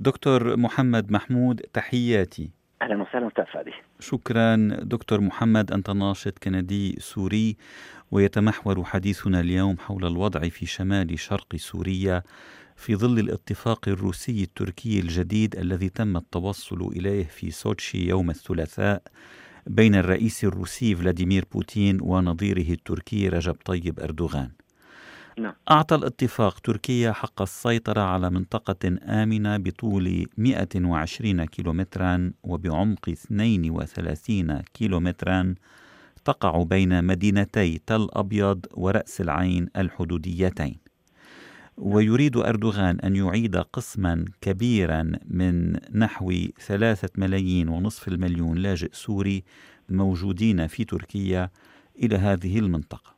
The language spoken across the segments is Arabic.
دكتور محمد محمود تحياتي. أهلا وسهلا أستاذ فادي شكرا. دكتور محمد أنت ناشط كندي سوري ويتمحور حديثنا اليوم حول الوضع في شمال شرق سوريا في ظل الاتفاق الروسي التركي الجديد الذي تم التوصل إليه في سوتشي يوم الثلاثاء بين الرئيس الروسي فلاديمير بوتين ونظيره التركي رجب طيب أردوغان. نعم. أعطى الاتفاق تركيا حق السيطرة على منطقة آمنة بطول 120 كيلومترا وبعمق 32 كيلومترا تقع بين مدينتي تل أبيض ورأس العين الحدوديتين ويريد أردوغان أن يعيد قسما كبيرا من نحو ثلاثة ملايين ونصف المليون لاجئ سوري موجودين في تركيا إلى هذه المنطقة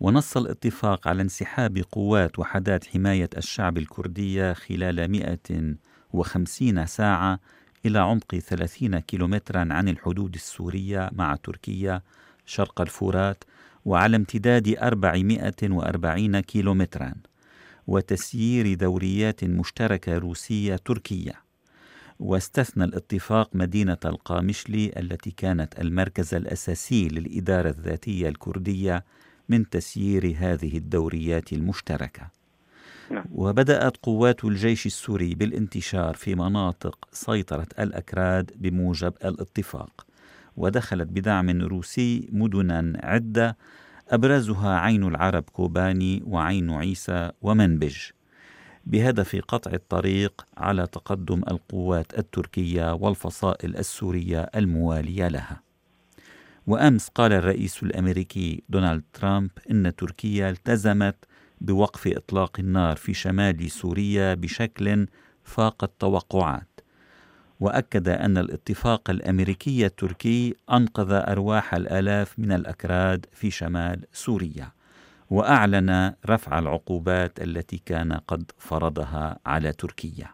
ونص الاتفاق على انسحاب قوات وحدات حماية الشعب الكردية خلال 150 ساعة إلى عمق 30 كيلومترا عن الحدود السورية مع تركيا شرق الفرات وعلى امتداد 440 كيلومترا وتسيير دوريات مشتركة روسية تركية. واستثنى الاتفاق مدينة القامشلي التي كانت المركز الأساسي للإدارة الذاتية الكردية من تسيير هذه الدوريات المشتركة نعم. وبدأت قوات الجيش السوري بالانتشار في مناطق سيطرة الأكراد بموجب الاتفاق ودخلت بدعم روسي مدنا عدة أبرزها عين العرب كوباني وعين عيسى ومنبج بهدف قطع الطريق على تقدم القوات التركية والفصائل السورية الموالية لها وأمس قال الرئيس الأمريكي دونالد ترامب إن تركيا التزمت بوقف إطلاق النار في شمال سوريا بشكل فاق التوقعات. وأكد أن الاتفاق الأمريكي التركي أنقذ أرواح الآلاف من الأكراد في شمال سوريا وأعلن رفع العقوبات التي كان قد فرضها على تركيا.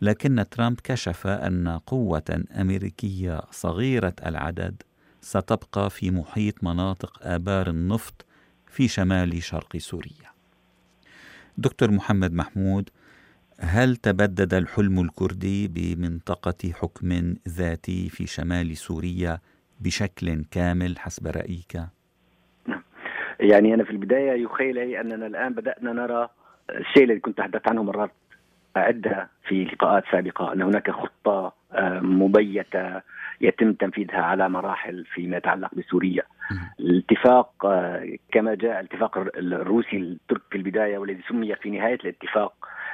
لكن ترامب كشف أن قوة أمريكية صغيرة العدد ستبقى في محيط مناطق آبار النفط في شمال شرق سوريا. دكتور محمد محمود هل تبدد الحلم الكردي بمنطقة حكم ذاتي في شمال سوريا بشكل كامل حسب رأيك؟ يعني أنا في البداية يخيل لي أننا الآن بدأنا نرى الشيء الذي كنت تحدثت عنه مرات عدة في لقاءات سابقة أن هناك خطة آه، مبيتة يتم تنفيذها على مراحل فيما يتعلق بسوريا. الاتفاق آه، كما جاء الاتفاق الروسي التركي في البداية والذي سمي في نهاية الاتفاق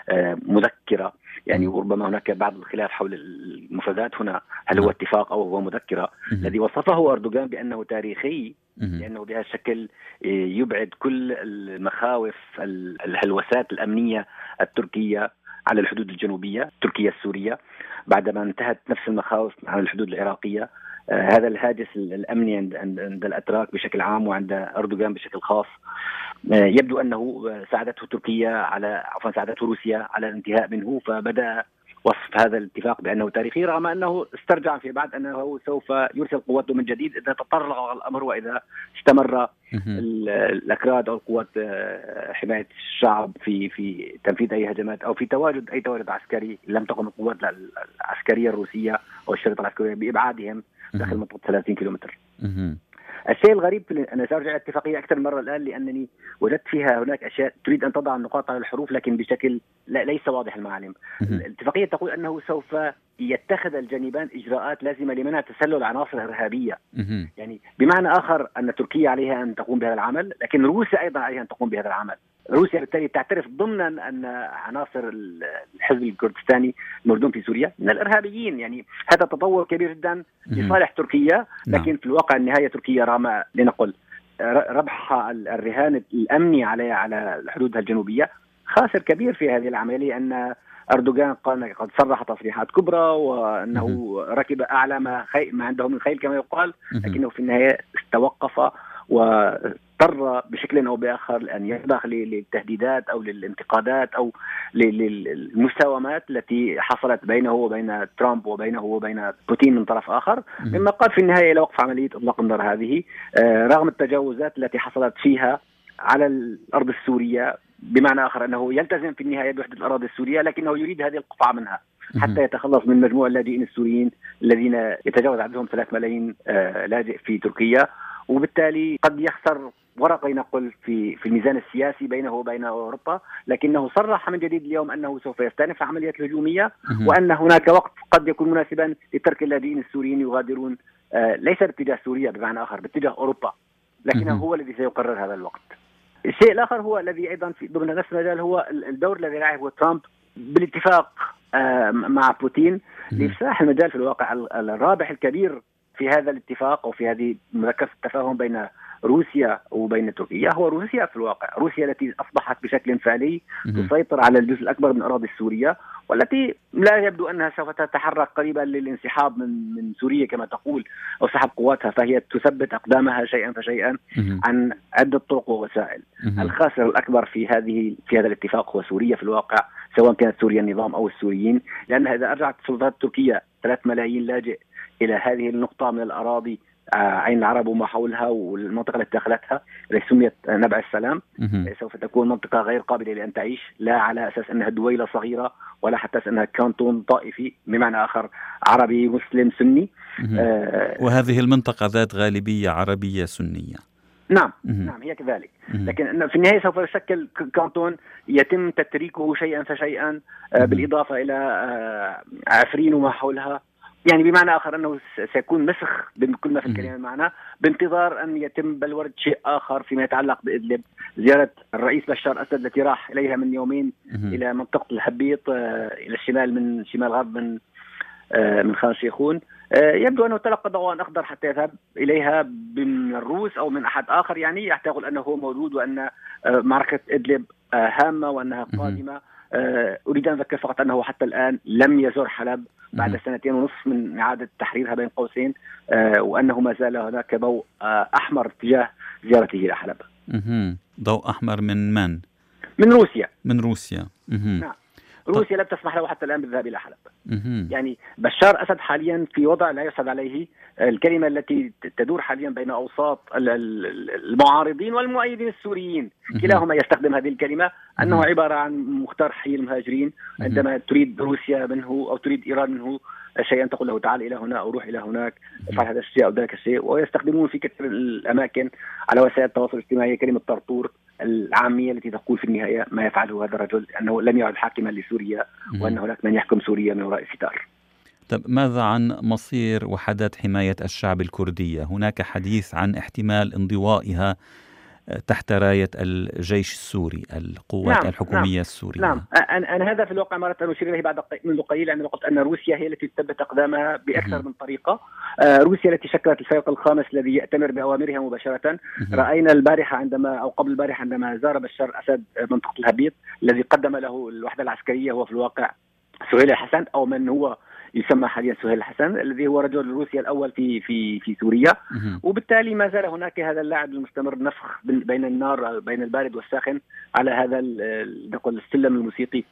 آه، مذكرة. يعني ربما هناك بعض الخلاف حول المفردات هنا. هل هو اتفاق أو هو مذكرة؟ الذي وصفه أردوغان بأنه تاريخي لأنه بهذا الشكل يبعد كل المخاوف الهلوسات الأمنية التركية على الحدود الجنوبية التركية السورية بعدما انتهت نفس المخاوف على الحدود العراقية. آه هذا الهاجس الأمني عند, عند الأتراك بشكل عام وعند أردوغان بشكل خاص. آه يبدو أنه ساعدته تركيا على عفوا ساعدته روسيا على الانتهاء منه فبدأ وصف هذا الاتفاق بأنه تاريخي رغم أنه استرجع في بعد أنه سوف يرسل قواته من جديد إذا تطرق الأمر وإذا استمر الأكراد أو القوات آه، حماية الشعب في في تنفيذ أي هجمات أو في تواجد أي تواجد عسكري لم تقم القوات العسكرية الروسية أو الشرطه العسكريه بإبعادهم داخل منطقة 30 كيلومتر. الشيء الغريب في أنا سأرجع الاتفاقيه أكثر من مرة الآن لأنني وجدت فيها هناك أشياء تريد أن تضع النقاط على الحروف لكن بشكل لا ليس واضح المعالم. الاتفاقية تقول أنه سوف يتخذ الجانبان إجراءات لازمة لمنع تسلل عناصر إرهابية. يعني بمعنى آخر أن تركيا عليها أن تقوم بهذا العمل، لكن روسيا أيضا عليها أن تقوم بهذا العمل. روسيا بالتالي تعترف ضمنا ان عناصر الحزب الكردستاني الموجودون في سوريا من الإرهابيين. يعني هذا تطور كبير جدا لصالح تركيا نعم. لكن في الواقع النهاية تركيا رغم لنقل ربح الرهان الأمني على على حدودها الجنوبية. خاسر كبير في هذه العملية أن أردوغان قال قد صرح تصريحات كبرى وأنه ركب أعلى ما, خي... ما عنده من خيل كما يقال لكنه في النهاية توقف واضطر بشكل أو بآخر ان يخضع للتهديدات أو للانتقادات أو للمساومات التي حصلت بينه وبين ترامب وبينه وبين بوتين من طرف آخر. مما قاد في النهاية إلى وقف عملية إطلاق النار هذه. آه، رغم التجاوزات التي حصلت فيها على الأرض السورية بمعنى آخر أنه يلتزم في النهاية بوحدة الأراضي السورية لكنه يريد هذه القطعه منها حتى يتخلص من مجموع اللاجئين السوريين الذين يتجاوز عددهم 3 ملايين آه، لاجئ في تركيا. وبالتالي قد يخسر ورقة نقل في في الميزان السياسي بينه وبين أوروبا، لكنه صرح من جديد اليوم أنه سوف يستأنف العمليات الهجومية وأن هناك وقت قد يكون مناسبا لترك اللاجئين السوريين يغادرون آه، ليس باتجاه سوريا بمعنى آخر باتجاه أوروبا، لكنه هو الذي سيقرر هذا الوقت. الشيء الآخر هو الذي أيضا في ضمن نفس المجال هو الدور الذي لعبه ترامب بالاتفاق آه، مع بوتين لإفساح المجال في الواقع الرابح الكبير في هذا الاتفاق أو في هذه مذكره التفاهم بين روسيا وبين تركيا هو روسيا في الواقع روسيا التي أصبحت بشكل فعلي تسيطر على الجزء الأكبر من أراضي سوريا والتي لا يبدو أنها سوف تتحرك قريبا للانسحاب من من سوريا كما تقول أو سحب قواتها فهي تثبت أقدامها شيئا فشيئا عن عدة طرق ووسائل. الخاسر الأكبر في هذه في هذا الاتفاق هو سوريا في الواقع سواء كانت سوريا النظام أو السوريين لانها إذا رجعت السلطات التركيه 3 ملايين لاجئ إلى هذه النقطة من الأراضي آه، عين العرب وما حولها والمنطقة التي دخلتها التي سميت نبع السلام. سوف تكون منطقة غير قابلة لأن تعيش لا على أساس أنها دويلة صغيرة ولا حتى أساس أنها كانتون طائفي بمعنى آخر عربي مسلم سني. آه وهذه المنطقة ذات غالبية عربية سنية. نعم نعم هي كذلك. لكن في النهاية سوف يشكل كانتون يتم تتريكه شيئا فشيئا آه بالإضافة إلى آه عفرين وما حولها. يعني بمعنى آخر أنه سيكون مسخ بكل ما في الكلمة المعنى بانتظار أن يتم بلورة شيء آخر فيما يتعلق بإدلب. زيارة الرئيس بشار أسد التي راح إليها من يومين إلى منطقة الهبيط آه، إلى الشمال من شمال غرب من آه، من خان شيخون آه، يبدو أنه تلقى ضوء أخضر حتى يذهب إليها من الروس أو من أحد آخر. يعني يعتقد أنه هو موجود وأن معركة إدلب هامة وأنها قادمة. أريد أن أذكر فقط أنه حتى الآن لم يزر حلب بعد سنتين ونصف من إعادة تحريرها بين قوسين آه، وأنه ما زال هناك ضوء آه، أحمر تجاه زيارته إلى حلب. ضوء أحمر من من؟ من روسيا. من روسيا. نعم. روسيا لم تسمح له حتى الآن بالذهاب إلى حلب. يعني بشار أسد حاليا في وضع لا يسعد عليه الكلمة التي تدور حاليا بين أوساط المعارضين والمؤيدين السوريين. كلاهما يستخدم هذه الكلمة. أنه عبارة عن مختار حي المهاجرين. عندما تريد روسيا منه أو تريد إيران منه شيئا تقول له تعال إلى هنا أو روح إلى هناك افعل هذا الشيء أو ذاك الشيء ويستخدمون في كثير الأماكن على وسائل التواصل الاجتماعي كلمة طرطور العامية التي تقول في النهاية ما يفعله هذا الرجل أنه لم يعد حاكما لسوريا وأن هناك من يحكم سوريا من وراء الستار. طب ماذا عن مصير وحدات حماية الشعب الكردية؟ هناك حديث عن احتمال انضوائها تحت راية الجيش السوري القوات نعم الحكومية نعم السورية. نعم. أنا, أنا هذا في الواقع ما أردت أن أشير إليه بعد منذ قليل عندما قلت أن روسيا هي التي تثبت أقدامها بأكثر من طريقة. روسيا التي شكلت الفريق الخامس الذي يأتمر بأوامرها مباشرة. رأينا البارحة عندما أو قبل البارحة عندما زار بشار أسد منطقة الهبيط الذي قدم له الوحدة العسكرية هو في الواقع سهيل حسن أو من هو يسمى حاليا سهيل الحسن الذي هو رجل روسيا الأول في في في سوريا. وبالتالي ما زال هناك هذا اللاعب المستمر نفخ بين النار بين البارد والساخن على هذا نقول السلم الموسيقي.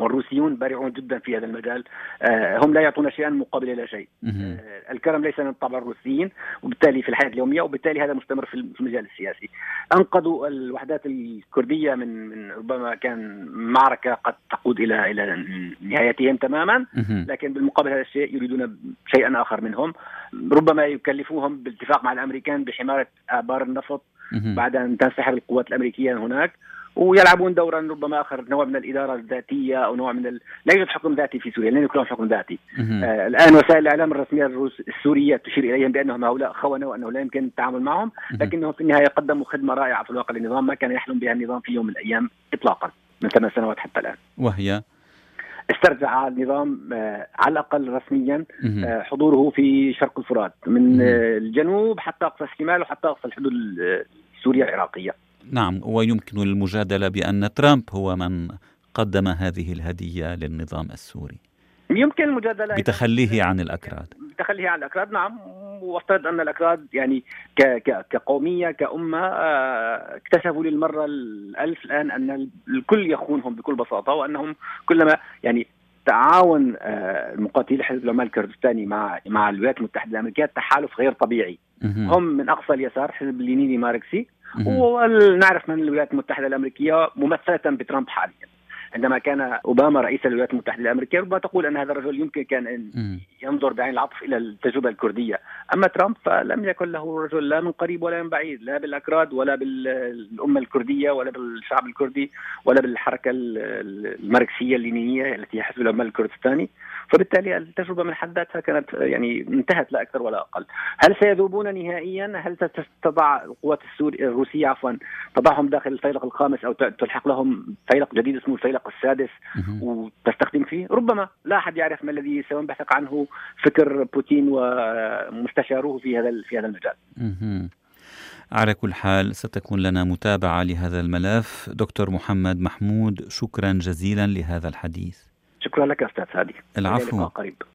والروسيون بارعون جدا في هذا المجال. آه، هم لا يعطون شيئا مقابل لا شيء. آه، الكرم ليس من طبع الروسيين وبالتالي في الحياة اليومية وبالتالي هذا مستمر في المجال السياسي. أنقذوا الوحدات الكردية من من ربما كان معركة قد تقود إلى إلى نهايتهم تماما لكن بالمقابل هذا الشيء يريدون شيئا آخر منهم. ربما يكلفوهم بالاتفاق مع الأمريكان بحماية آبار النفط بعد أن تنسحب القوات الأمريكية هناك. ويلعبون دورا ربما آخر نوع من الإدارة الذاتية أو نوع من ال... لا يوجد حكم ذاتي في سوريا لن يكون حكم ذاتي. آه الآن وسائل الإعلام الرسمية السورية تشير إليهم بأنهم هؤلاء خونه وأنه لا يمكن التعامل معهم لكنهم في النهاية قدموا خدمة رائعة في الواقع للنظام ما كان يحلم بها النظام في يوم من الأيام اطلاقا من ثمان سنوات حتى الآن. وهي؟ استرجع النظام آه على الأقل رسميا آه حضوره في شرق الفرات من آه الجنوب حتى أقصى الشمال وحتى أقصى الحدود السوريه العراقية. نعم ويمكن المجادلة بأن ترامب هو من قدم هذه الهدية للنظام السوري. يمكن المجادلة بتخليه عن الأكراد. بتخليه عن الأكراد نعم. وافترض أن الأكراد يعني كقومية كأمة آه، اكتشفوا للمرة الألف الآن أن الكل يخونهم بكل بساطة وأنهم كلما يعني تعاون آه، المقاتلين حزب العمال الكردستاني مع مع الولايات المتحدة الأمريكية تحالف غير طبيعي. هم من أقصى اليسار حزب اللينيني ماركسي. ونعرف من الولايات المتحدة الأمريكية ممثلة بترامب حاليا. عندما كان أوباما رئيس الولايات المتحدة الأمريكية ربما تقول أن هذا الرجل يمكن كان إن ينظر بعين العطف إلى التجربة الكردية، أما ترامب فلم يكن له رجل لا من قريب ولا من بعيد، لا بالأكراد ولا بالأمة الكردية ولا بالشعب الكردي ولا بالحركة الماركسية اللينية التي هي حزب العمال الكردستاني، فبالتالي التجربة من حد ذاتها كانت يعني انتهت لا أكثر ولا أقل. هل سيذوبون نهائيا؟ هل تضع القوات السورية الروسية عفوا تضعهم داخل الفيلق الخامس أو تلحق لهم فيلق جديد اسمه الفيلق السادس وتستخدم فيه؟ ربما لا أحد يعرف ما الذي سينبثق عنه فكر بوتين ومستشاروه في هذا في هذا المجال. على كل حال ستكون لنا متابعة لهذا الملف. دكتور محمد محمود شكرا جزيلا لهذا الحديث. شكرا لك أستاذ هادي. العفو. قريب.